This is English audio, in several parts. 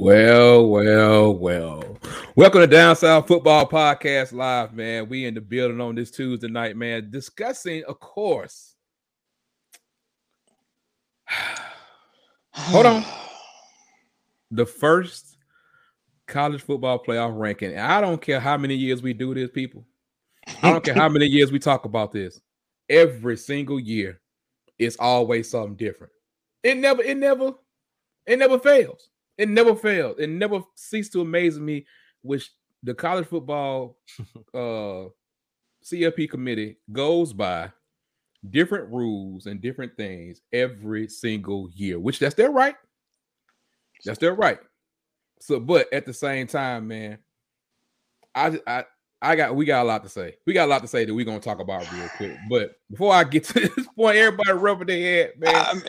Well, well, well. Welcome to Down South Football Podcast Live, man. We in the building on this Tuesday night, man, discussing, of course. Hold on. The first college football playoff ranking. And I don't care how many years we do this, people. I don't care how many years we talk about this. Every single year, it's always something different. It never, it never, it never fails. It never fails. It never ceased to amaze me, which the college football uh CFP committee goes by different rules and different things every single year, which that's their right. That's their right. So, but at the same time, man, I I I got we got a lot to say. We got a lot to say that we're gonna talk about real quick. But before I get to this point, everybody rubbing their head, man. I mean,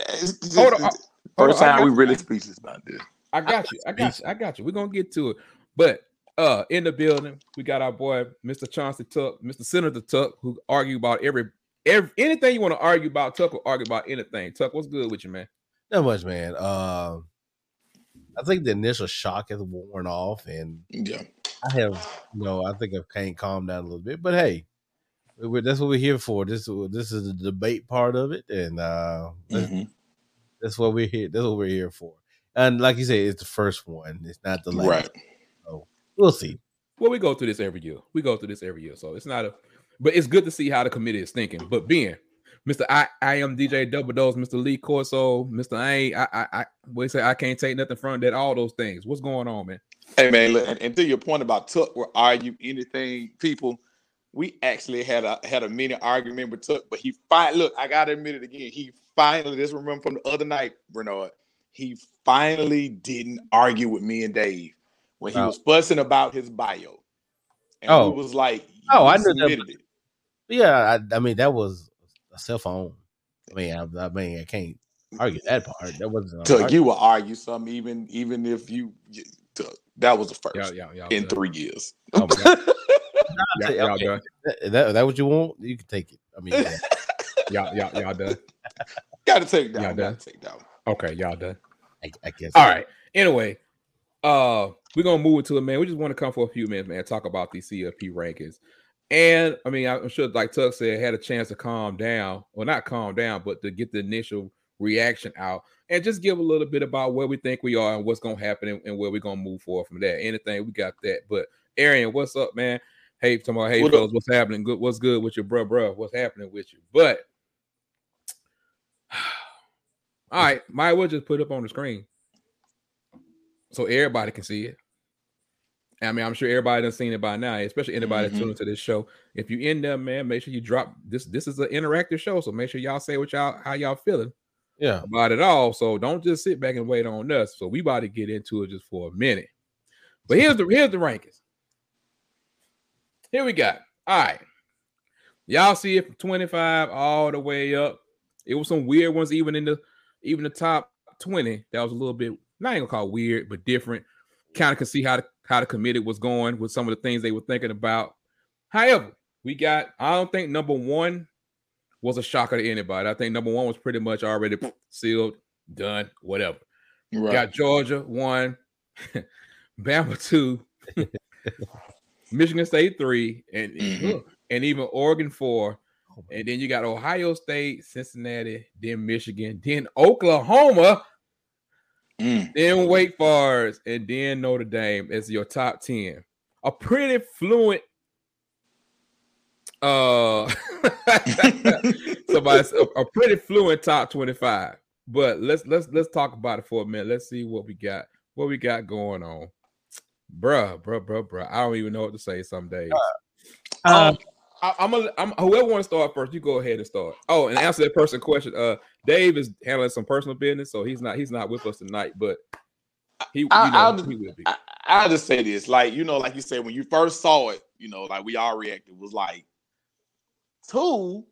hold on. First time we really speechless about this. I got you. I got you. I got you. We're gonna get to it. But uh in the building, we got our boy Mr. Chauncey Tuck, Mr. Senator Tuck, who argue about every every anything you want to argue about. Tuck will argue about anything. Tuck, what's good with you, man? Not much, man. Uh, I think the initial shock has worn off, and yeah, I have you know I think I can't calm down a little bit. But hey, that's what we're here for. This this is the debate part of it, and uh, mm-hmm. that's what we're here. That's what we're here for. And like you say, it's the first one. It's not the last. Right. So we'll see. Well, we go through this every year. We go through this every year. So it's not a but it's good to see how the committee is thinking. But being Mr. I, I am DJ Double Dose, Mr. Lee Corso, Mr. I ain't I I, I what say I can't take nothing from that, all those things. What's going on, man? Hey man, look, and, and to your point about Tuck, where are you anything, people? We actually had a had a mini argument with Tuck, but he finally look, I gotta admit it again. He finally just remember from the other night, Bernard he finally didn't argue with me and Dave when he oh. was fussing about his bio. And oh. was like, Oh, I knew that. It. Yeah, I, I, mean that was a cell phone. I mean, I, I mean, I can't argue that part. That wasn't. So you will argue something, even even if you. that was the first yeah, yeah, in three years. Oh, yeah, okay. that, that, that what you want? You can take it. I mean, yeah, yeah, y'all y'all done. Gotta take that. Y'all done. Take that. Okay, y'all done. I, I guess. All right. Anyway, uh, we're gonna move into it, man. We just want to come for a few minutes, man. Talk about these CFP rankings. And I mean, I'm sure, like Tuck said, had a chance to calm down, well, not calm down, but to get the initial reaction out and just give a little bit about where we think we are and what's gonna happen and, and where we're gonna move forward from there. Anything we got that. But Arian, what's up, man? Hey, talking about hey what fellas, up? what's happening? Good, what's good with your bro, bro? What's happening with you? But all right, might as well just put up on the screen so everybody can see it. I mean, I'm sure everybody done seen it by now, especially anybody mm-hmm. tuning to this show. If you in there, man, make sure you drop this. This is an interactive show, so make sure y'all say what y'all how y'all feeling. Yeah, about it all. So don't just sit back and wait on us. So we about to get into it just for a minute. But here's the here's the rankings. Here we got. All right, y'all see it from 25 all the way up. It was some weird ones, even in the even the top 20. That was a little bit not even gonna call weird, but different. Kind of can see how the how the committee was going with some of the things they were thinking about. However, we got, I don't think number one was a shocker to anybody. I think number one was pretty much already sealed, done, whatever. Right. Got Georgia one, Bama two, Michigan State three, and mm-hmm. and even Oregon four. Oh, and then you got Ohio State, Cincinnati, then Michigan, then Oklahoma, Mm. Then Wake Forest, and then Notre Dame as your top 10. A pretty fluent uh somebody a, a pretty fluent top 25. But let's let's let's talk about it for a minute. Let's see what we got. What we got going on. Bruh, bruh, bruh, bruh. I don't even know what to say some days. Uh, um, I, am a, I'm whoever want to start first. You go ahead and start. Oh, and answer that person question. Uh, Dave is handling some personal business, so he's not he's not with us tonight. But he, I, you know, I'll, he will be. I, I'll just say this, like you know, like you said, when you first saw it, you know, like we all reacted was like two,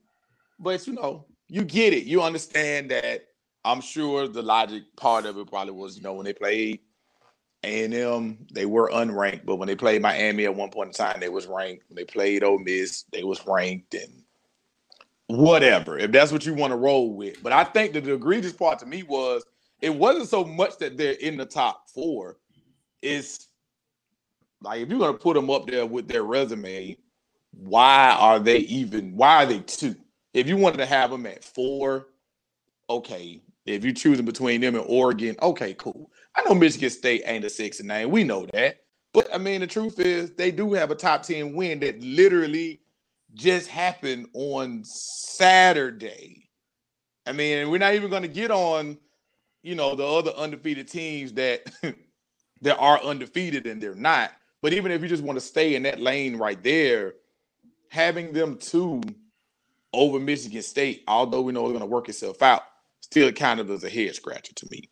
but you know, you get it. You understand that. I'm sure the logic part of it probably was, you know, when they played a&M, they were unranked, but when they played Miami at one point in time, they was ranked. When they played Ole Miss, they was ranked, and whatever. If that's what you want to roll with, but I think that the egregious part to me was it wasn't so much that they're in the top four. it's like if you're gonna put them up there with their resume, why are they even? Why are they two? If you wanted to have them at four, okay. If you're choosing between them and Oregon, okay, cool. I know Michigan State ain't a six and nine. We know that. But I mean, the truth is they do have a top 10 win that literally just happened on Saturday. I mean, we're not even going to get on, you know, the other undefeated teams that that are undefeated and they're not. But even if you just want to stay in that lane right there, having them two over Michigan State, although we know it's going to work itself out, still kind of is a head scratcher to me.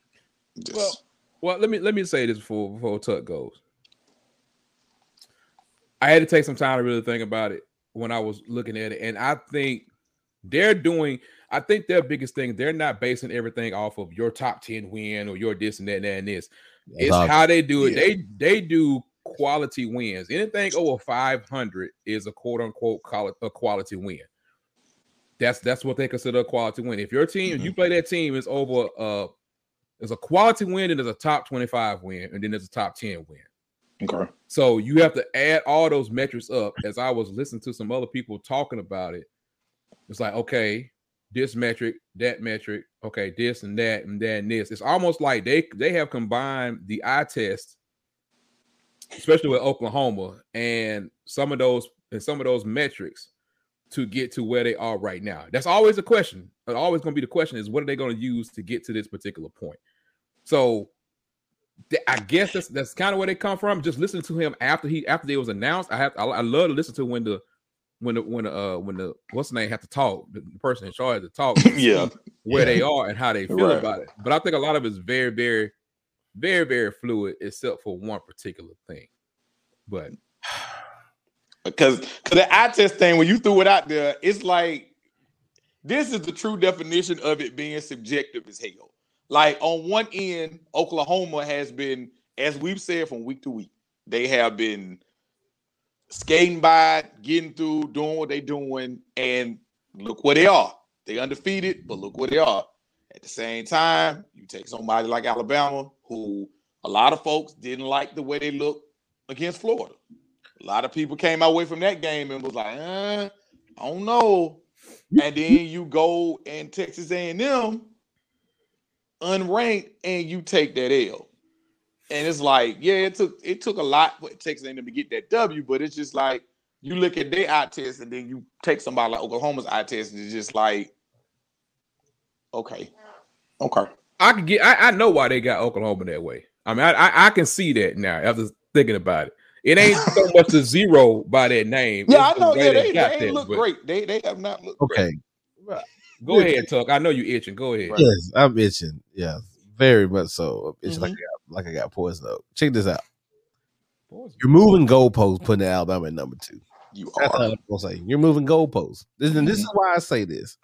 Just... Well, well, let me let me say this before before Tuck goes. I had to take some time to really think about it when I was looking at it, and I think they're doing. I think their biggest thing they're not basing everything off of your top ten win or your this and that and, that and this. It's how they do it. Yeah. They they do quality wins. Anything over five hundred is a quote unquote call a quality win. That's that's what they consider a quality win. If your team, mm-hmm. if you mm-hmm. play that team, is over uh there's a quality win and there's a top 25 win, and then there's a top 10 win. Okay. So you have to add all those metrics up. As I was listening to some other people talking about it, it's like, okay, this metric, that metric, okay, this and that and that and this. It's almost like they they have combined the eye test, especially with Oklahoma, and some of those and some of those metrics to get to where they are right now. That's always a question. But always going to be the question is what are they going to use to get to this particular point? So I guess that's that's kind of where they come from. Just listening to him after he after it was announced. I have I, I love to listen to when the when the when the uh when the what's the name have to talk the, the person in charge to talk yeah where yeah. they are and how they feel right. about it but i think a lot of it's very very very very fluid except for one particular thing but because because the eye test thing when you threw it out there it's like this is the true definition of it being subjective as hell like on one end, Oklahoma has been, as we've said from week to week, they have been skating by, getting through, doing what they're doing, and look where they are. They undefeated, but look where they are. At the same time, you take somebody like Alabama, who a lot of folks didn't like the way they looked against Florida. A lot of people came away from that game and was like, eh, I don't know. And then you go and Texas A&M unranked and you take that L. And it's like, yeah, it took it took a lot for Texas A&M to get that W, but it's just like you look at their eye test and then you take somebody like Oklahoma's eye test and it's just like, okay, okay. I can get. I, I know why they got Oklahoma that way. I mean, I, I, I can see that now after thinking about it. It ain't so much a zero by that name. Yeah, it's I know. Yeah, they, they, they look great. They they have not looked okay. Great. Go ahead, talk. I know you itching. Go ahead. Yes, I'm itching. Yeah, very much so. I'm itching mm-hmm. like, I got, like I got poison oak. Check this out. Poison. You're moving goalposts, putting Alabama at number two. You That's are. I'm gonna say. You're moving goalposts. This, mm-hmm. this is why I say this.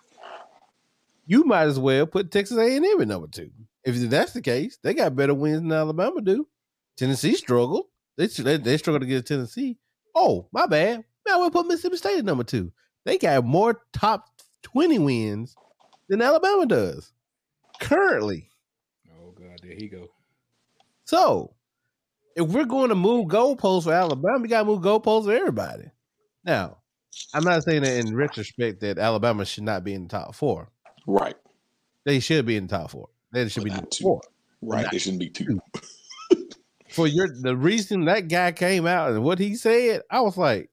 You might as well put Texas A&M at number two. If that's the case, they got better wins than Alabama do. Tennessee struggled. They they, they struggled against Tennessee. Oh, my bad. Now we'll put Mississippi State at number two. They got more top 20 wins than Alabama does currently. Oh God, there he go. So if we're going to move goalposts for Alabama, we gotta move goalposts for everybody. Now, I'm not saying that in retrospect that Alabama should not be in the top four. Right. They should be in the top four. They should but be two. four. Right. They shouldn't be two. For your the reason that guy came out and what he said, I was like,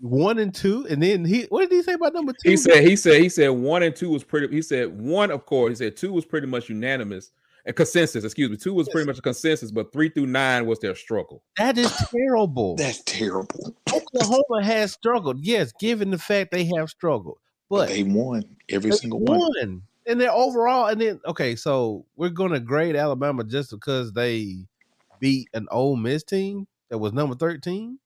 one and two, and then he what did he say about number two? He said he said he said one and two was pretty. He said one, of course. He said two was pretty much unanimous a consensus. Excuse me, two was pretty much a consensus, but three through nine was their struggle. That is terrible. That's terrible. Oklahoma has struggled, yes, given the fact they have struggled, but, but they won every they single won. one. And then overall, and then okay, so we're gonna grade Alabama just because they beat an Ole Miss team that was number thirteen.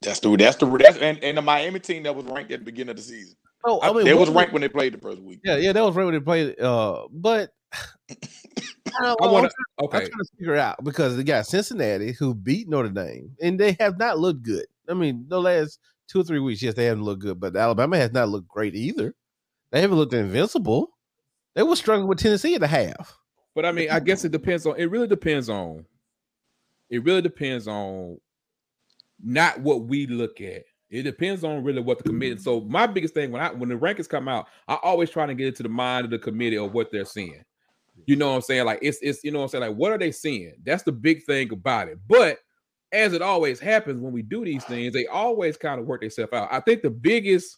That's the that's the that's and, and the Miami team that was ranked at the beginning of the season. Oh, I mean, it was ranked when they played the first week. Yeah, yeah, that was ranked when they played. Uh, but I, I want to okay. I'm trying to figure out because they got Cincinnati who beat Notre Dame and they have not looked good. I mean, the last two or three weeks, yes, they haven't looked good, but Alabama has not looked great either. They haven't looked invincible. They were struggling with Tennessee at the half. But I mean, I guess it depends on. It really depends on it really depends on not what we look at. It depends on really what the committee. So my biggest thing when I when the rankings come out, I always try to get into the mind of the committee of what they're seeing. You know what I'm saying? Like it's it's you know what I'm saying. Like what are they seeing? That's the big thing about it. But as it always happens when we do these things, they always kind of work themselves out. I think the biggest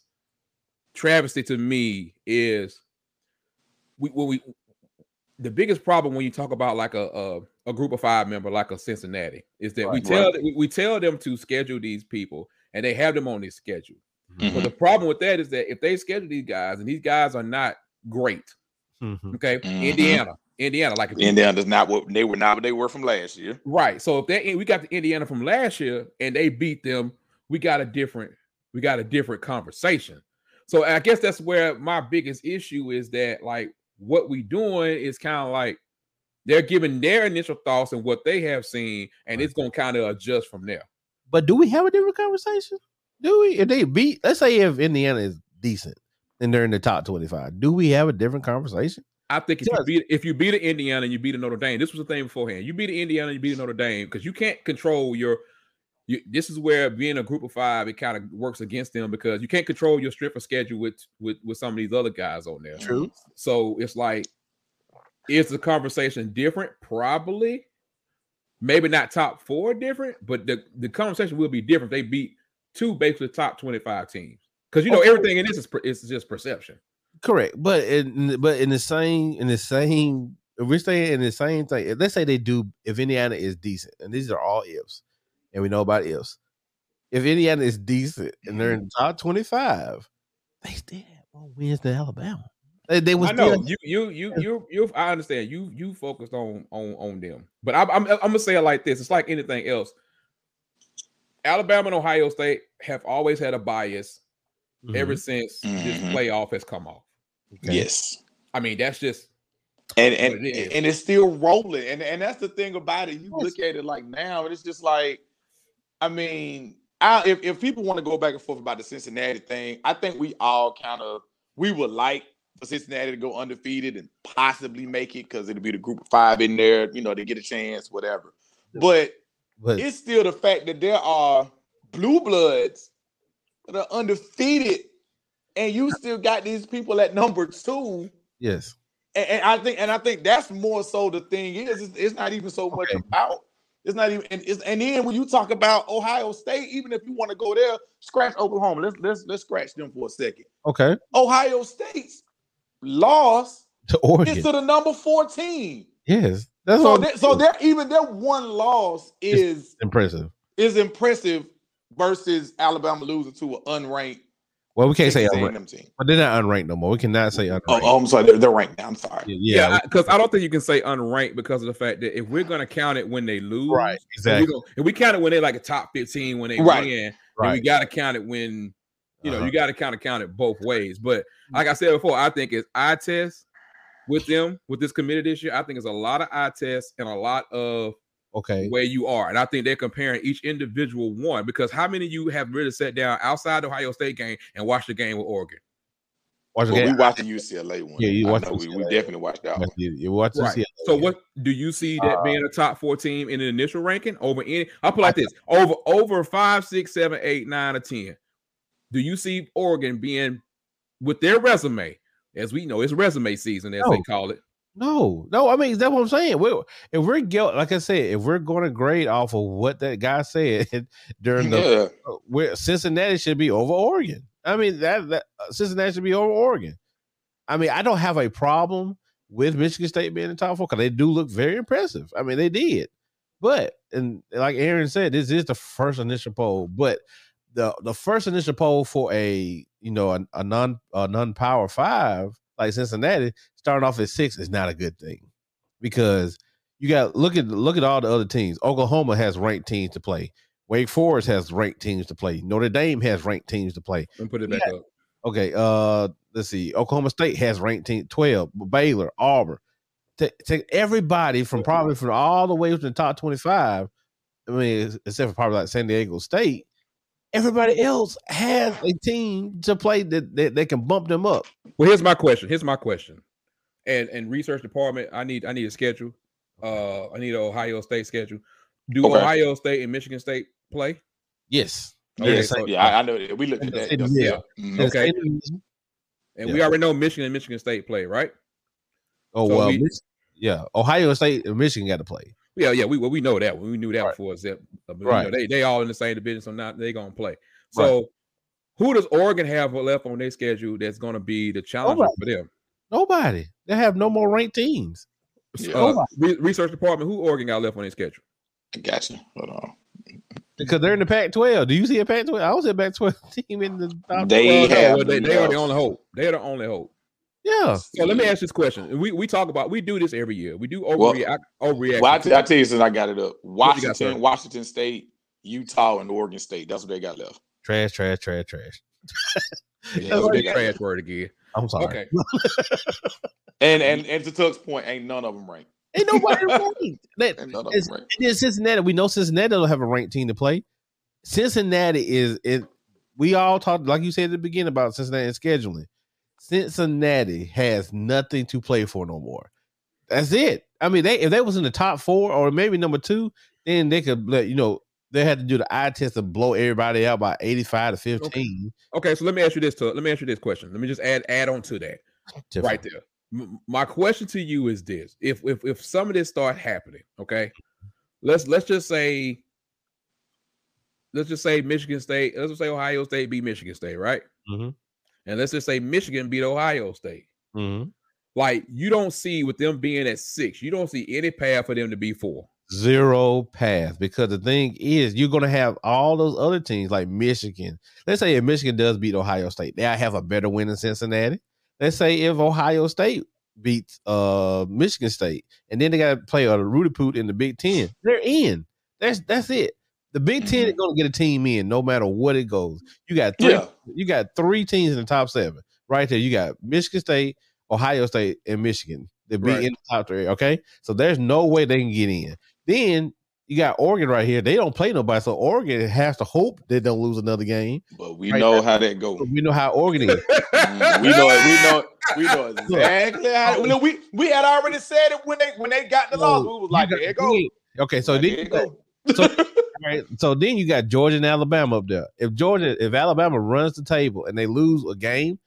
travesty to me is we when we the biggest problem when you talk about like a a, a group of five member like a Cincinnati is that we tell right. we, we tell them to schedule these people and they have them on this schedule. Mhm. But the problem with that is that if they schedule these guys and these guys are not great, Mhm. okay, Mhm. Indiana, Indiana, like if Indiana does not what they were not what they were from last year. right. So if they we got the Indiana from last year and they beat them, we got a different we got a different conversation. So I guess that's where my biggest issue is that like what we doing is kind of like they're giving their initial thoughts and what they have seen, and it's gonna kind of adjust from there. But do we have a different conversation? Do we? If they beat, let's say if Indiana is decent and they're in the top twenty-five, do we have a different conversation? I think if you beat if you beat an Indiana and you beat Notre Dame, this was the thing beforehand. You beat an Indiana, you beat Notre Dame because you can't control your. You, this is where being a group of five it kind of works against them because you can't control your of schedule with with with some of these other guys on there. True. So it's like, is the conversation different? Probably. Maybe not top four different, but the, the conversation will be different. if They beat two basically top 25 teams. Because you know, Okay. everything in this is it's just perception. Correct, but in but in the same in the same if we're staying in the same thing, let's say they do if Indiana is decent, and these are all ifs, and we know about ifs. If Indiana is decent and they're in the top twenty five, they still have more wins than Alabama. They, they was I know still- you you you you you I understand you you focused on on on them. But I'm I'm, I'm gonna say it like this. It's like anything else. Alabama and Ohio State have always had a bias Mhm. ever since this Mhm. playoff has come off. Okay. Yes. I mean, that's just and and, it is. and it's still rolling and and that's the thing about it you look at it like now and it's just like i mean I, if, if people want to go back and forth about the cincinnati thing i think we all kind of we would like for cincinnati to go undefeated and possibly make it because it'll be the group of five in there you know they get a chance whatever. But but it's still the fact that there are blue bloods that are undefeated and you still got these people at number two. Yes, and, and I think and I think that's more so the thing is it's, it's not even so much Okay. about it's not even and it's and then when you talk about Ohio State, even if you want to go there, scratch Oklahoma. Let's let's let's scratch them for a second. okay, Ohio State's loss to Oregon is to the number 14. yes, that's So that, so their even their one loss is impressive. is impressive versus Alabama losing to an unranked Well, we can't say unranked, A&M team. but they're not unranked no more. We cannot say unranked. Oh, oh, I'm sorry, they're, they're ranked now. I'm sorry. yeah, yeah, because I, don't think you can say unranked because of the fact that if we're gonna count it when they lose, right, if we, exactly, go, if we count it when they're like a top 15 when they Right. win, then right. we gotta count it when you know, Uh-huh. you got to kind of count it both ways. But like I said before, I think it's eye test with them with this committee this year. I think it's a lot of eye tests and a lot of okay, where you are, and I think they're comparing each individual one because how many of you have really sat down outside the Ohio State game and watched the game with Oregon? watch Well, we watched the UCLA one. Yeah, you watched we, we definitely watched that one. You, you watch. Right. yeah, So yeah. what do you see that Uh, being a top four team in the initial ranking over any? I'll put like this: over over five, six, seven, eight, nine, or ten. Do you see Oregon being with their resume? As we know, it's resume season, as they call it. No, no. I mean, that's what I'm saying. We're, if we're guilt, like I said, if we're going to grade off of what that guy said during the, Yeah. where Cincinnati should be over Oregon. I mean that that uh, Cincinnati should be over Oregon. I mean, I don't have a problem with Michigan State being in the top four because they do look very impressive. I mean, they did, but and like Aaron said, this is the first initial poll, but the the first initial poll for a you know a, a non a non power five like Cincinnati starting off at six is not a good thing because you got look at look at all the other teams. Oklahoma has ranked teams to play. Wake Forest has ranked teams to play. Notre Dame has ranked teams to play. And put it back up. Okay, uh, let's see. Oklahoma State has ranked team twelve. Baylor, Auburn, take, take everybody from probably from all the way to the top twenty five. I mean, except for probably like San Diego State. Everybody else has a team to play that that, that can bump them up. Well, here's my question. Here's my question. And and research department, I need I need a schedule. Uh, I need an Ohio State schedule. Do Okay. Ohio State and Michigan State play? Yes. Okay, yeah, so- yeah, I, I know that. We looked at that. Yeah. yesterday. Mhm. Okay. And- And Yeah. we already know Michigan and Michigan State play, right? Oh So well, we- Mich- yeah. Ohio State and Michigan got to play. Yeah, yeah, we well, we know that. We knew that Right. before Zip. But, you Right. know, they they all in the same division, so now they gonna play. So who does Oregon have left on their schedule that's gonna be the challenge Nobody. for them? Nobody. They have no more ranked teams Yeah. Uh, re- research department, who Oregon got left on their schedule? I Gotcha. Hold on. because they're in the Pac-12. Do you see a Pac-12? I was a Pac-12 team in the top. They Well, no, have well, they, they are the only hope. They are the only hope. Yeah. So let me ask this question. We we talk about we do this every year. We do Well- overreact. overreact Well, I, t- I tell you since I got it up. What got, Washington. Washington State, Utah, and Oregon State. That's what they got left. Trash, trash, trash, trash. Yeah, That's a big trash word again. I'm sorry. Okay. And and and to Tuck's point, ain't none of them ranked. Ain't nobody ranked. That, Ain't none of them ranked. it is Cincinnati. We know Cincinnati don't have a ranked team to play. Cincinnati is it. We all talked like you said at the beginning about Cincinnati and scheduling. Cincinnati has nothing to play for no more. That's it. I mean, they if they was in the top four or maybe number two, then they could let you know they had to do the eye test and blow everybody out by eighty five to fifteen. Okay, so let me ask you this. To, let me ask you this question. Let me just add add on to that. right there. M- My question to you is this: if if if some of this start happening, okay, let's let's just say, let's just say Michigan State, let's just say Ohio State beat Michigan State, right? Mhm. And let's just say Michigan beat Ohio State. Mhm. Like you don't see with them being at six, you don't see any path for them to be four. Zero path because the thing is you're gonna have all those other teams like Michigan. Let's say if Michigan does beat Ohio State, they have a better win than Cincinnati. Let's say if Ohio State beats uh Michigan State, and then they got to play a Rudy Poot in the Big Ten, they're in. That's that's it. The Big 10 is gonna get a team in no matter what it goes. You got three. Yeah. You got three teams in the top seven right there. You got Michigan State, Ohio State, and Michigan. They be Right. in the top three. Okay, so there's no way they can get in. Then you got Oregon right here. They don't play nobody, so Oregon has to hope they don't lose another game. But we Right know there. how that goes. We know how Oregon is. Mm, we know it. We know. It. We know exactly how. We we had already said it when they when they got the loss. We was like, there got- you go. Okay, so Like, then there you you got, go. So- right, so then you got Georgia and Alabama up there. If Georgia, if Alabama runs the table and they lose a game,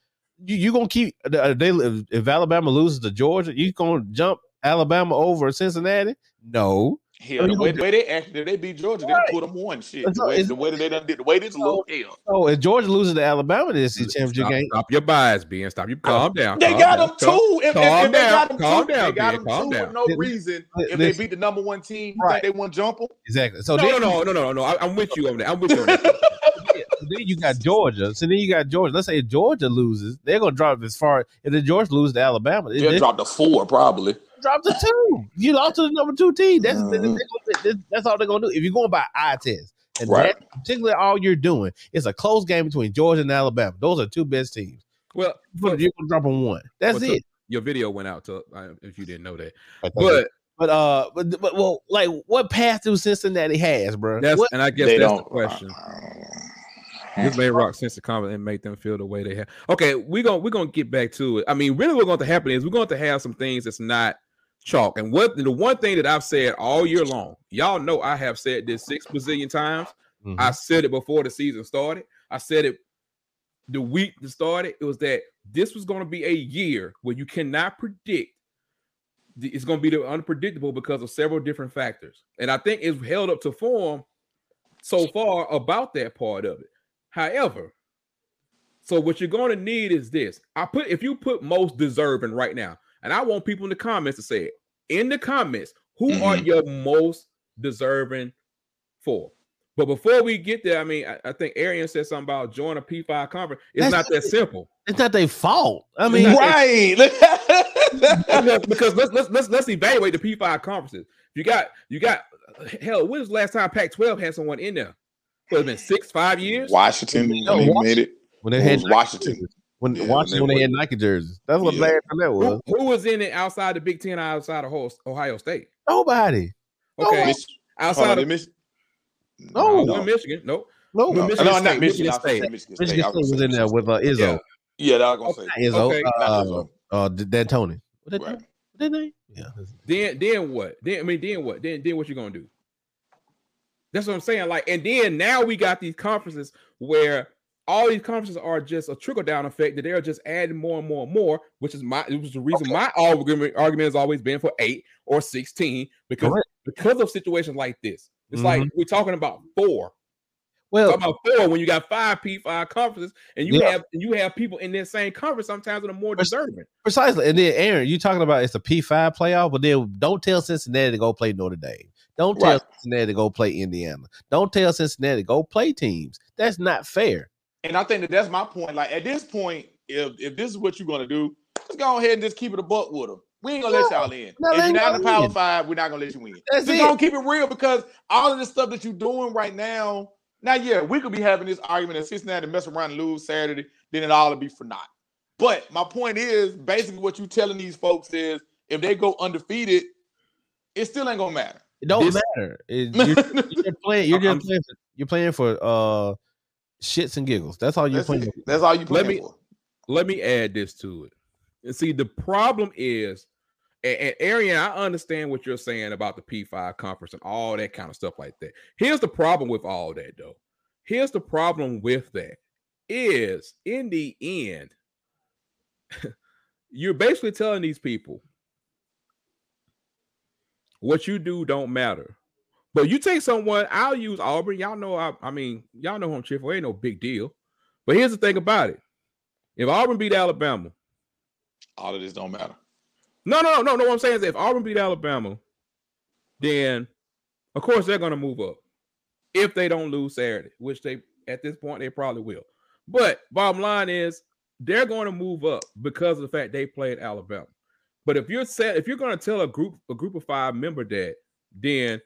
you you gonna keep uh, they if, if Alabama loses to Georgia, you gonna jump Alabama over Cincinnati? No. Hell, oh, the way, the way they actually they beat Georgia, they put them one shit. The way, it's- the way they done did, the way this look, hell. So if Georgia loses to Alabama this is championship Stop, game, stop your bias, Ben. Stop you. Calm down. They calm got down, them calm- too. If, if, calm if they down, got them calm two, down, they got them calm two down. for no Listen, reason. If they beat the number one team, you Right. think they won't jump them? exactly. So No, then, no, no, no, no, no. I, I'm with you on that. I'm with you on that. so then you got Georgia. So then you got Georgia. Let's say Georgia loses, they're gonna drop as far. If the Georgia loses to Alabama, they, They'll drop to four probably. Drop to two. You lost to the number two team. That's they- they- they- that's all they're gonna do. If you're going by eye test, and Right. that's particularly all you're doing, it's a close game between Georgia and Alabama. Those are two best teams. Well, But you're gonna drop on one. That's Well, it. your video went out to if you didn't know that. But But but uh but, but well like what path do Cincinnati has, bro? that's What, and I guess they that's don't. the question. This may rock sense of comment and make them feel the way they have. Okay, we're gonna we're gonna get back to it. I mean, really, what's going to happen is we're going to have some things that's not chalk. And what the one thing that I've said all year long, y'all know I have said this six bazillion times. Mhm. I said it before the season started. I said it the week that started. It was that this was going to be a year where you cannot predict. the- It's going to be the unpredictable because of several different factors, and I think it's held up to form so far about that part of it. However, so what you're going to need is this. I put if you put most deserving right now, and I want people in the comments to say it in the comments. Who are Mhm. your most deserving for? But before we get there, I mean, I, I think Arian said something about join a P5 conference. It's That's- not that simple. it's not their fault. I mean, right. because, because let's let's let's let's evaluate the P5 conferences. You got you got hell. When was the last time Pac-12 had someone in there? What, it's been six, five years. Washington, No, when they Wash- made it. when they had was Washington. When Yeah, when they when they had. Nike jerseys. That's what Yeah. last time that was. Who, who was in it outside the Big Ten, outside of Ho- Ohio State? Nobody. Okay, Mich- outside on, of Mich- No, no, Michigan. Nope. No, No, no. Michigan no, State, not Michigan. Michigan I was gonna say State. Michigan State. Michigan I State was was in say there with uh, Izzo. Yeah. Yeah, that I was gonna say. Izzo, Okay. Not uh, Izzo. uh, D'Antoni. What that Right. name? What that name? Yeah. Then then what? Then I mean then what? Then then what you gonna do? That's what I'm saying. Like, and then now we got these conferences where all these conferences are just a trickle down effect that they're just adding more and more and more, which is my it was the reason okay. my argument argument has always been for eight or sixteen because right. because of situations like this. It's mm-hmm. like we're talking about four. Well, about four when you got five P five conferences and you yeah. have you have people in that same conference sometimes that are more deserving. Precisely. And then Aaron, you talking about it's a P five playoff, but then don't tell Cincinnati to go play Notre Dame. Don't tell right. Cincinnati to go play Indiana. Don't tell Cincinnati to go play teams. That's not fair. And I think that that's my point. Like at this point, if if this is what you're gonna do, just go ahead and just keep it a buck with them. We ain't gonna let y'all in. No, if you're not in the power five, we're not gonna let you in. That's just it. gonna keep it real because all of this stuff that you're doing right now. Now, yeah, we could be having this argument at Cincinnati and mess around and lose Saturday, then it all would be for naught. But my point is basically what you're telling these folks is if they go undefeated, it still ain't gonna matter. It don't this, matter. It, you're, you're, playing. You're just playing. For, you're playing for uh shits and giggles. That's all you're that's playing. It. That's all you let me, for. Let me add this to it. And see, the problem is, and, and Arian, I understand what you're saying about the P5 conference and all that kind of stuff like that. Here's the problem with all that, though. Here's the problem with that is in the end, you're basically telling these people what you do don't matter. But you take someone, I'll use Auburn. Y'all know, I, I mean, y'all know who I'm cheering for. Ain't no big deal. But here's the thing about it: if Auburn beat Alabama, all of this don't matter. No, no, no, no. What I'm saying is, if Auburn beat Alabama, then of course they're going to move up if they don't lose Saturday, which they at this point they probably will. But bottom line is, they're going to move up because of the fact they played Alabama. But if you're set, if you're going to tell a group a group of five member that, then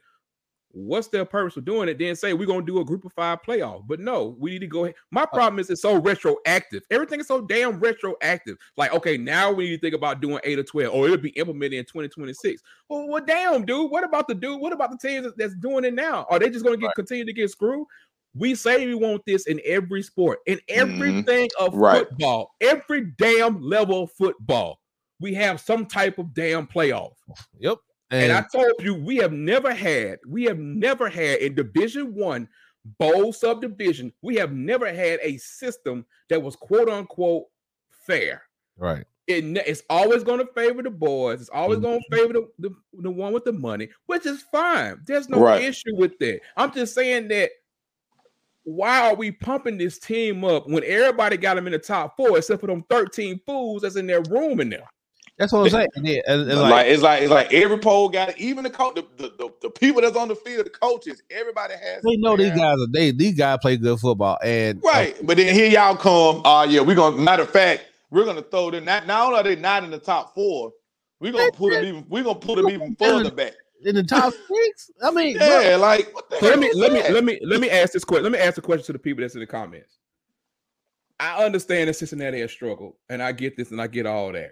what's their purpose for doing it? Then say we're gonna do a group of five playoff. But no, we need to go ahead. My problem is it's so retroactive. Everything is so damn retroactive. Like, okay, now we need to think about doing eight or 12, or it'll be implemented in 2026. Well, well damn, dude. What about the dude? What about the teams that's doing it now? Are they just gonna get right. continue to get screwed? We say we want this in every sport, in mm-hmm. everything mm-hmm. of right. football, every damn level of football. We have some type of damn playoff. Yep. And, and I told you we have never had, we have never had in Division One bowl subdivision, we have never had a system that was quote unquote fair. Right. It, it's always going to favor the boys. It's always mm-hmm. going to favor the, the, the, one with the money, which is fine. There's no right. issue with that. I'm just saying that why are we pumping this team up when everybody got them in the top four except for them 13 fools that's in their room in there? That's what I'm saying. Yeah, it's like, like, it's like it's like every poll got it. Even the coach, the, the, the, the, people that's on the field, the coaches, everybody has. They know these guys are they these guys play good football, and right. Uh, but then here y'all come. Oh uh, yeah, we're gonna. Matter of fact, we're gonna throw them. Not, not only are they not in the top four, we're gonna put them even. We're gonna put them even further back in the top six. I mean, yeah, bro. like so let me let me let me let me ask this question. Let me ask the question to the people that's in the comments. I understand that Cincinnati has struggled, and I get this, and I get all that.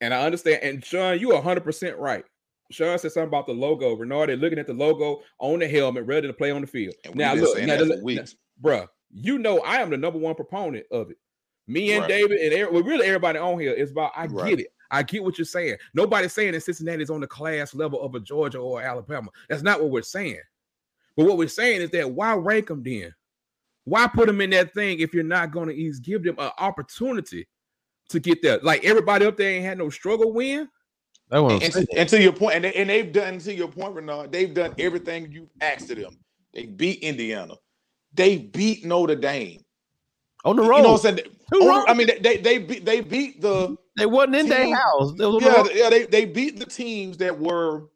And I understand. And Sean, you are 100% right. Sean said something about the logo. Renard, they're looking at the logo on the helmet, ready to play on the field. Now, look, now, look, now, bruh, you know I am the number one proponent of it. Me and right. David and well, really everybody on here is about I right. get it. I get what you're saying. Nobody's saying that Cincinnati is on the class level of a Georgia or Alabama. That's not what we're saying. But what we're saying is that why rank them then? Why put them in that thing if you're not going to give them an opportunity to get there. Like everybody up there ain't had no struggle win. And, and, and, to your point, and, they, and they've done to your point, Renard, they've done everything you asked of them. They beat Indiana. They beat Notre Dame. On the road. You know what I'm saying? On, I mean, they, they they beat they beat the they wasn't in their house. yeah, yeah, they, they beat the teams that were,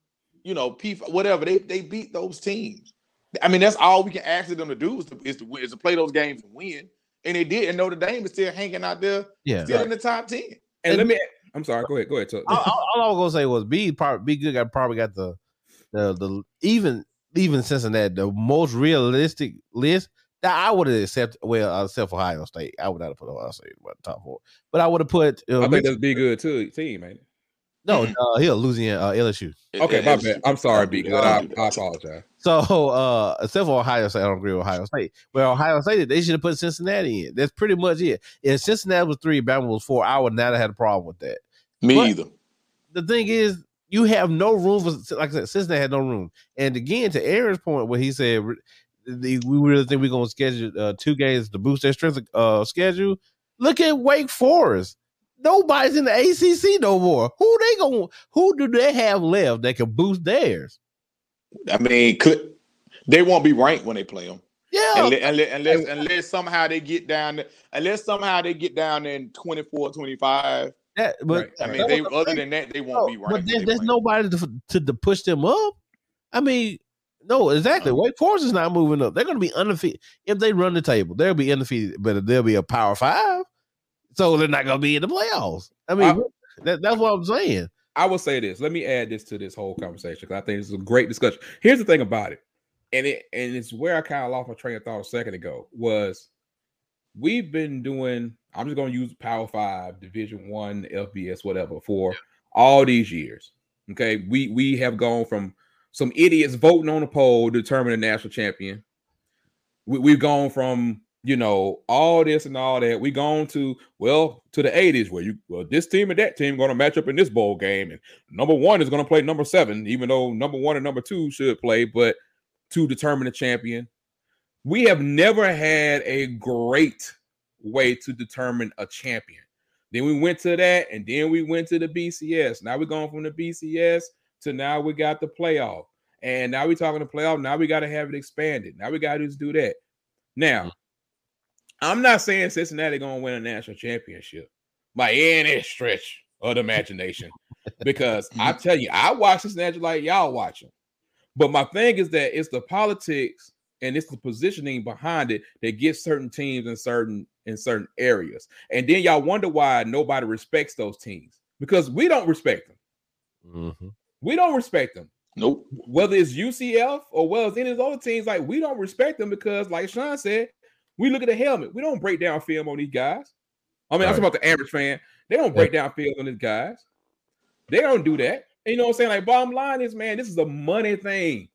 you know, P whatever. They they beat those teams. I mean, that's all we can ask of them to do is to, is to, is to play those games and win and they did. And Notre Dame is still hanging out there, yeah, still right. in the top ten. And, and let me, I'm sorry, go ahead, go ahead. All, all, all, I was gonna say was be probably be good. I probably got the the the even even Cincinnati the most realistic list that I would have accepted. Well, I except Ohio State, I would not have put Ohio State in the top four, but I would have put. Uh, I think that'd be good too, team, man. No, mm-hmm. uh, he'll Louisiana, uh, LSU. Okay, my bad. I'm sorry, B. Good. I, I apologize. So, uh, except for Ohio State, I don't agree with Ohio State. Well, Ohio State, they should have put Cincinnati in. That's pretty much it. If Cincinnati was three, Bama was four, I would not have had a problem with that. Me but either. The thing is, you have no room for like I said, Cincinnati had no room. And again, to Aaron's point, where he said we really think we're going to schedule uh, two games to boost their strength uh, schedule. Look at Wake Forest. Nobody's in the ACC no more. Who they going? Who do they have left that can boost theirs? I mean, could, they won't be ranked when they play them. Yeah, unless, unless, unless, somehow they get down, unless somehow they get down in 24, 25. That, but right. I mean, they other than that, they won't no, be ranked. But there's, there's nobody to, to, to push them up. I mean, no, exactly. Wake Forest is not moving up. They're going to be undefeated if they run the table. They'll be undefeated, but they'll be a Power Five, so they're not going to be in the playoffs. I mean, I, that, that's what I'm saying. I will say this. Let me add this to this whole conversation because I think this is a great discussion. Here's the thing about it, and it and it's where I kind of lost my train of thought a second ago. Was we've been doing? I'm just going to use Power Five, Division One, FBS, whatever, for all these years. Okay, we we have gone from some idiots voting on a poll to determine a national champion. We, we've gone from you know all this and all that. We gone to well to the 80s where you well this team and that team going to match up in this bowl game, and number one is going to play number seven, even though number one and number two should play, but to determine a champion. We have never had a great way to determine a champion. Then we went to that, and then we went to the BCS. Now we're going from the BCS to now we got the playoff. And now we're talking the playoff. Now we got to have it expanded. Now we got to do that. Now, mm. I'm not saying Cincinnati gonna win a national championship by any stretch of the imagination. because I tell you, I watch Cincinnati like y'all watching. But my thing is that it's the politics and it's the positioning behind it that gets certain teams in certain in certain areas. And then y'all wonder why nobody respects those teams because we don't respect them. Mm-hmm. We don't respect them. Nope. Whether it's UCF or whether it's any of those other teams, like we don't respect them because, like Sean said, we look at the helmet. We don't break down film on these guys. I mean, right. I'm about the average fan. They don't break down film on these guys. They don't do that. And you know what I'm saying? Like, bottom line is, man, this is a money thing.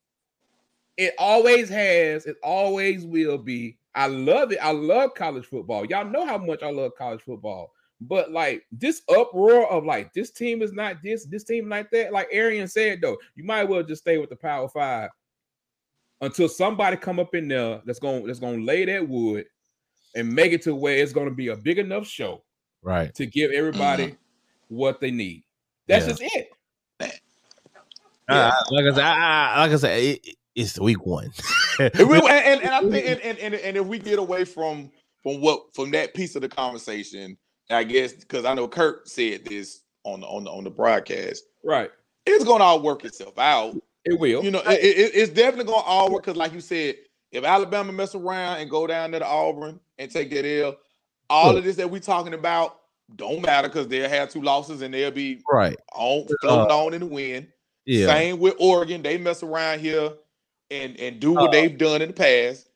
It always has. It always will be. I love it. I love college football. Y'all know how much I love college football. But like this uproar of like this team is not this, this team like that. Like Arian said though, you might well just stay with the Power Five until somebody come up in there that's going that's going to lay that wood and make it to where it's going to be a big enough show, right, to give everybody what they need. That's yeah. just it. Uh, like I said, I, like I said, it, it's week one, and, and, and, I think, and, and, and if we get away from from what from that piece of the conversation I guess because I know Kirk said this on the on the on the broadcast. Right. It's gonna all work itself out. It will. You know, it, it, it's definitely gonna all work because, like you said, if Alabama mess around and go down to the Auburn and take that L, all of this that we talking about don't matter because they'll have two losses and they'll be right on floating uh, on in the wind. Yeah. Same with Oregon. They mess around here and and do what uh, they've done in the past.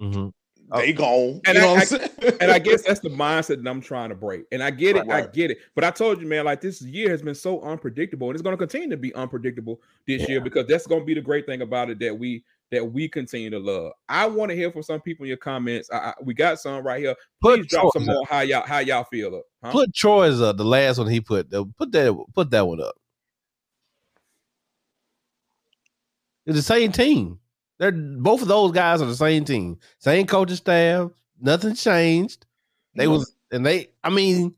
Mm-hmm they gone. And I, I and I guess that's the mindset that I'm trying to break. And I get it, right, right. I get it. But I told you, man, like this year has been so unpredictable, and it's going to continue to be unpredictable this yeah. year because that's going to be the great thing about it that we that we continue to love. I want to hear from some people in your comments. I, I, we got some right here. Please put drop some more how y'all how y'all feel up. Huh? Put Troy's up. The last one he put. Uh, put that. Put that one up. It's the same team. They're both of those guys are the same team, same coaching staff. Nothing changed. They no. was and they. I mean,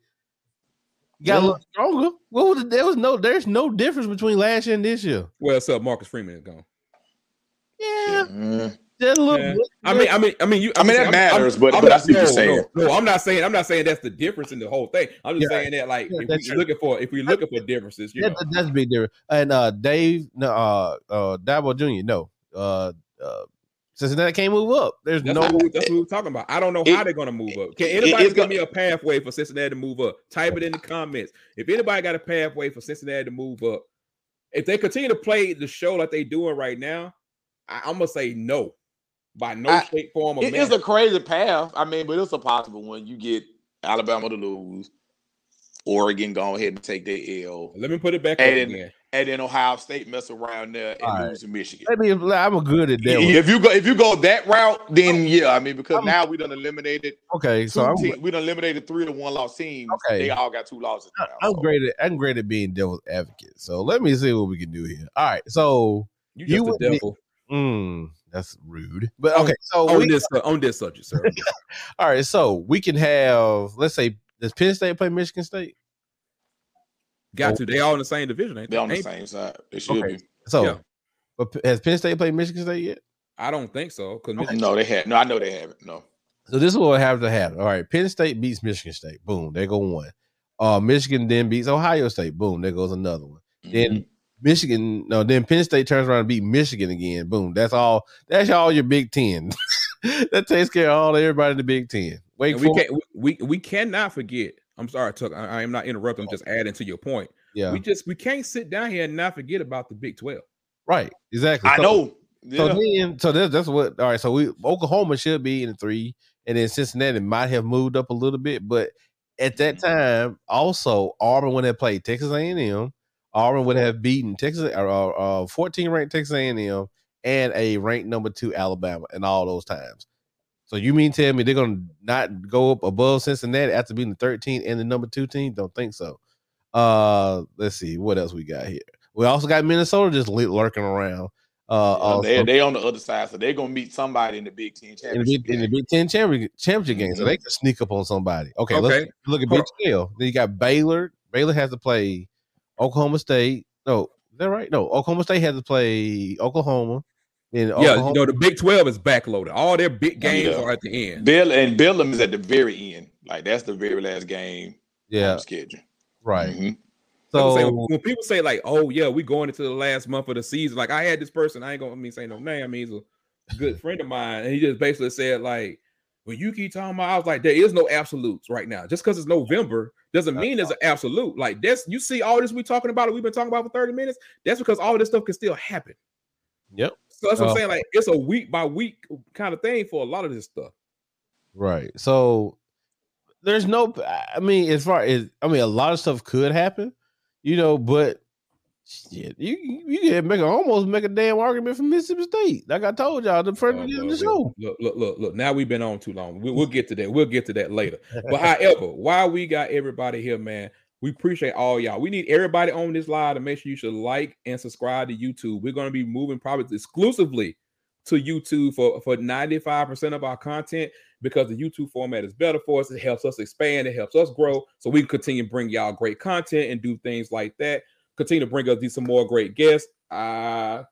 got yeah. a little stronger. What was there was no there's no difference between last year and this year. Well, so Marcus Freeman is gone. Yeah. Just a little yeah. I mean, I mean, I mean, you. I mean, that I'm, matters, I'm, but, I'm but not, you're saying. No, no, I'm not saying. I'm not saying that's the difference in the whole thing. I'm just yeah. saying that, like, yeah, if we're looking for, if we're looking for differences, you that, know, that's a big difference. And uh, Dave, uh, uh, Dabo Jr. No, uh, uh, Cincinnati can't move up. There's that's no. What, that's what we're talking about. I don't know it, how they're going to move up. Can anybody it, give me a pathway for Cincinnati to move up? Type it in the comments. If anybody got a pathway for Cincinnati to move up, if they continue to play the show like they're doing right now, I, am gonna say no, by no I, shape, form, or It is a crazy path. I mean, but it's a possible one. You get Alabama to lose, Oregon go ahead and take their L. Let me put it back and, again. And then Ohio State mess around there and All lose to Michigan. I mean, I'm good at that. one. If you go if you go that route, then yeah, I mean because I'm- now we done eliminated Okay, so I'm team, we done eliminated three to one loss teams. Okay. They all got two losses. I- now, I'm so. great at I'm great at being devil's advocate. So let me see what we can do here. All right, so You You just would the be- devil mm, that's rude. But okay, so on we, this uh, on this subject, sir. All right, so we can have let's say does Penn State play Michigan State? Got to. They all in the same division, ain't they? They're on the Ain't- same side. They should Okay. be. So, Yeah. but has Penn State played Michigan State yet? I don't think so. Because No, they have no. I know they haven't. No. So this is what have to happen. All right, Penn State beats Michigan State. Boom, there go one. Uh, Michigan then beats Ohio State. Boom, there goes another one. Then Mhm. Michigan, no, then Penn State turns around and beat Michigan again. Boom, that's all. That's all your Big Ten. that takes care of all everybody in the Big Ten. Wake we can't we, we we cannot forget. I'm sorry, Tuck. I, I am not interrupting. I'm just adding to your point. yeah, We just we can't sit down here and not forget about the Big Twelve. right, exactly. I So- know. So Yeah. then, so that's, that's what. All right, so we Oklahoma should be in the three, and then Cincinnati might have moved up a little bit, but at that Mm-hmm. time, also Auburn would have played Texas A and M. Auburn would have beaten Texas, uh, uh, 14 ranked Texas A and M, and a ranked number two Alabama, in all those times. So you mean tell me they're gonna not go up above Cincinnati after being the 13th and the number two team? Don't think so. Uh, let's see what else we got here. We also got Minnesota just lurking around. Uh, Yeah, they they on the other side, so they're gonna meet somebody in the Big Ten in the championship. Big, in the game. Big Ten championship, championship game, so they can sneak up on somebody. Okay, Okay. let's look at Big Twelve. Then you got Baylor. Baylor has to play Oklahoma State. No, is that right? No, Oklahoma State has to play Oklahoma. Then Yeah, Oklahoma, you know the Big Twelve is backloaded. All their big Yeah. games are at the end. Bill and Billum is at the very end. Like that's the very last game on yeah, the schedule. right. Mhm. Like I say, So when, when people say like, "Oh yeah, we going into the last month of the season," like I had this person, I ain't gonna I mean say no name. I mean he's a good friend of mine, and he just basically said like, "When you keep talking about," I was like, "There is no absolutes right now. Just because it's November doesn't mean there's an absolute. Like that's you see all this we talking about, it we've been talking about for thirty minutes. That's because all this stuff can still happen. Yep. So that's what Uh, I'm saying. Like it's a week by week kind of thing for a lot of this stuff. right. So there's no. I mean, as far as I mean, a lot of stuff could happen, you know, but. Shit, you you can make a, almost make a damn argument for Mississippi State. Like I told y'all the first Uh, beginning of the show. Look, look, look, look. Now we've been on too long. We, we'll get to that. We'll get to that later. But however, while we got everybody here, man, we appreciate all y'all. We need everybody on this live to make sure you should like and subscribe to YouTube. We're going to be moving probably exclusively to YouTube for for 95% of our content because the YouTube format is better for us. It helps us expand, it helps us grow, so we can continue to bring y'all great content and do things like that. Continue to bring us these some more great guests. Uh,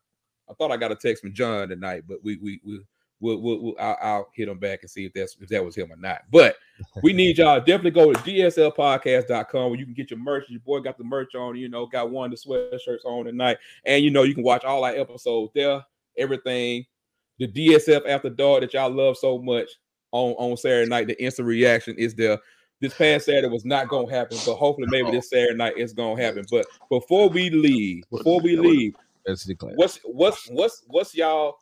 I thought I got a text from John tonight, but we we we we'll, we'll, we'll I'll, I'll hit him back and see if that's if that was him or not. But we need y'all definitely go to dslpodcast.com where you can get your merch. Your boy got the merch on, you know, got one of the sweatshirts on tonight, and you know you can watch all our episodes there. Everything, the DSF after dark that y'all love so much on on Saturday night. The instant reaction is there. This past Saturday was not gonna happen, but hopefully maybe this Saturday night it's gonna happen. But before we leave, before we leave, That's the class. what's what's what's what's y'all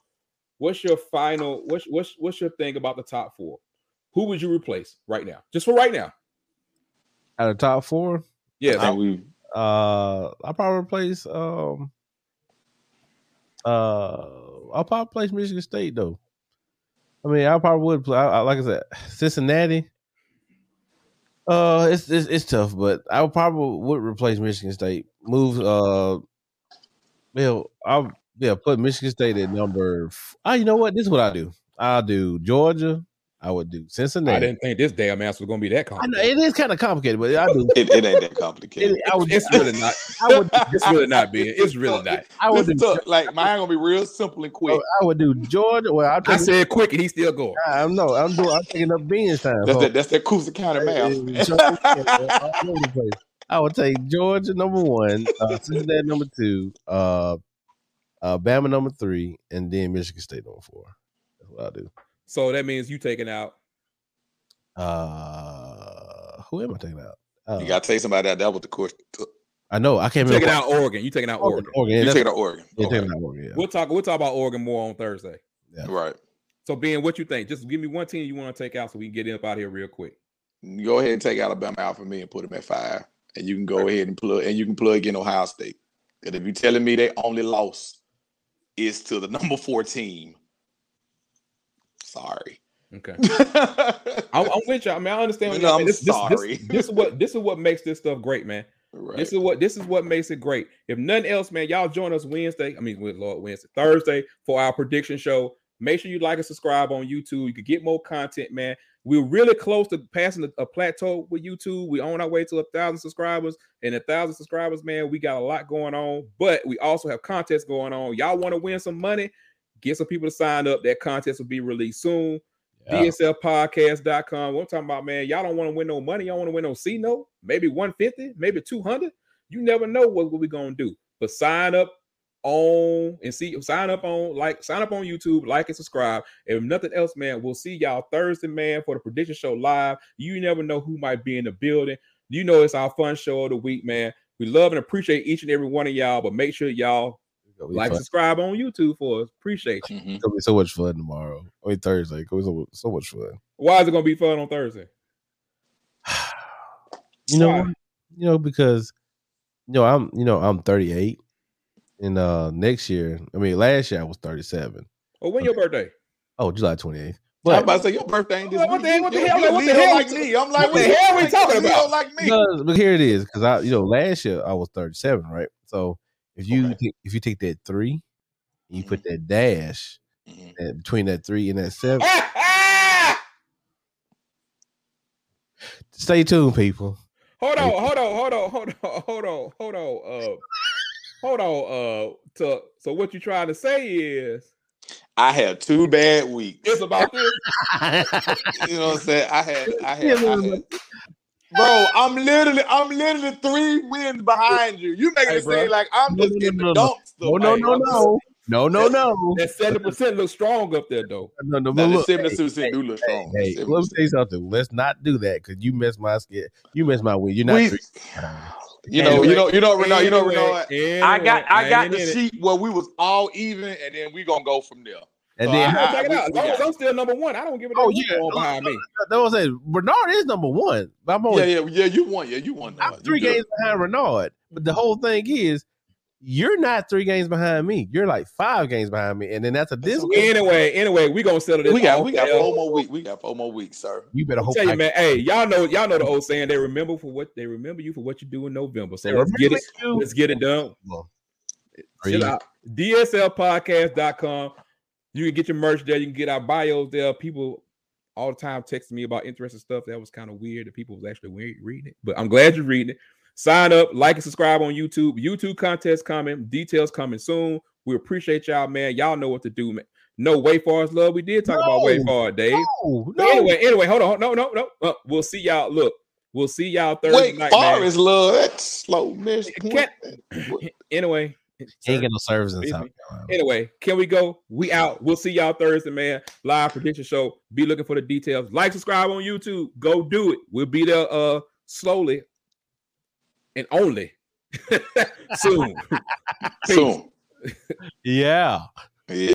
what's your final what's what's what's your thing about the top four who would you replace right now just for right now Out of top four, yeah I we uh, I'll probably replace um, uh, I'll probably place Michigan State though. I mean, I probably would play. I, I, like I said, Cincinnati. Uh, it's, it's it's tough, but I would probably would replace Michigan State. Move uh, well, I'll yeah put Michigan State at number. f- Ah, you know what? This is what I do. I'll do Georgia. I would do Cincinnati. i didn't think this damn answer was gonna be that I know it is kind of complicated, but I do. it, it ain't that complicated. It, I would. it's really not I would. it's really not being it's really not I would do. to- like mine gonna be real simple and quick. I would do Georgia. Well, I'll i take said quick and he's still going I know. I'm doing. I'm taking up beans time. That's so- that that's that Coosa County Hey, math. so- all over the place. I would take Georgia number one, uh, Cincinnati number two, uh, uh, Bama number three, and then Michigan State number four. That's what I do. so that means you taking out Uh, who am I taking out? Uh, you gotta take somebody out. That was the question. I know. I can't you taking out oregon you taking out Oregon. oregon Oregon. You that's- take out Oregon. yeah, Okay. taking out Oregon. Yeah. we'll talk we'll talk about oregon more on thursday Yeah. Right. so being what you think just give me one team you want to take out so we can get up out of here real quick Go ahead and take Alabama out for me and put them at five. And you can go ahead and plug and you can plug in Ohio State. And if you're telling me they only lost is to the number four team, sorry. Okay. I'm, I'm with you. I mean, I understand. What I'm this, this- sorry. This, this is what this is what makes this stuff great, man. right. This is what this is what makes it great. If nothing else, man, y'all join us Wednesday. I mean, with Lord Wednesday, Thursday for our prediction show. Make sure you like and subscribe on YouTube. You can get more content, man. We're really close to passing a, plateau with YouTube. We're on our way to a thousand subscribers, and a thousand subscribers, man. We got a lot going on, but we also have contests going on. Y'all want to win some money? Get some people to sign up. That contest will be released soon. Yeah. DSLpodcast.com. What I'm talking about, man. Y'all don't want to win no money. Y'all want to win no C note, maybe 150, maybe 200. You never know what, what we're gonna do. But sign up on and see sign up on like sign up on YouTube, like and subscribe. If nothing else, man, we'll see y'all Thursday, man, for the prediction show live. You never know who might be in the building. You know it's our fun show of the week, man. We love and appreciate each and every one of y'all, but make sure y'all It's gonna be like fun. subscribe on YouTube for us. Appreciate you. Mhm. It's gonna be so much fun tomorrow. I mean Thursday. It's gonna be so, so much fun. Why is it gonna be fun on Thursday? You know, Why? you know because you know I'm you know I'm 38, and uh next year, I mean last year I was 37. Or when your birthday? Oh, July 28th. I'm about to say your birthday ain't this What the- what the hell- you a what the hell- like me. I'm like, what the hell are we talking about? Like me. because, but here it is because I you know last year I was 37, right? So if you Okay. take, if you take that three, and you put that dash Mhm. that, between that three and that seven. Stay tuned, people. hold on, hold on, hold on, hold on, hold on, hold on. Uh, hold on. Uh, to so what you trying to say is I had two bad weeks. it's about this. You know what I'm saying? I had, I had, I had. Bro, I'm literally, I'm literally three wins behind you. You making Hey, it bro. seem like I'm No, just no, in no, the no. dumps. No, no, no, no, no, no, no, That seventy percent looks strong up there though. no, no. No, But the look, seventy hey, percent do look strong. hey, let me say something. Let's not do that because you messed my skit. You messed my win. You're not. We- three- You know, you know, you know, Renard, you know, Anyway, Renard. I got, I got the in it. sheet where we was all even, and then we gonna go from there. and So then, Yeah, I, check it out. As long as I'm still number one, I don't give a damn Oh, yeah. going behind me. that was it. Bernard is number one. I'm only Yeah, yeah, yeah. You won. Yeah, you won. I'm Renard. You three good. games behind Renard. But the whole thing is, you're not three games behind me. You're like five games behind me. And then after this That's week, okay. Anyway, anyway, we gonna settle this. We got, we got four more weeks. We got four more weeks, sir. you better I'll hope tell you, I man. Hey, y'all know, y'all know the old saying. They remember for what they remember you for what you do in November. So They let's get it. you. Let's get it done. Well, Chill out. DSLpodcast.com. You can get your merch there. You can get our bios there. People all the time texting me about interesting stuff. That was kind of weird that people was actually reading it. But I'm glad you're reading it. Sign up, like and subscribe on YouTube. YouTube contest coming. Details coming soon. We appreciate y'all, man. Y'all know what to do, man. No way far as love. We did talk about way No. far, Dave. no, no. anyway, anyway, hold on. No, no, no. Uh, we'll see y'all. Look, we'll see y'all Thursday Wait, night, man. Forest love that slow miss. Can't- Anyway, Ain't get no service in Excuse South. Carolina. Anyway, can we go? We out. We'll see y'all Thursday, man. Live prediction show. Be looking for the details. Like, subscribe on YouTube. Go do it. We'll be there uh slowly and only soon. Soon. Yeah. Yeah.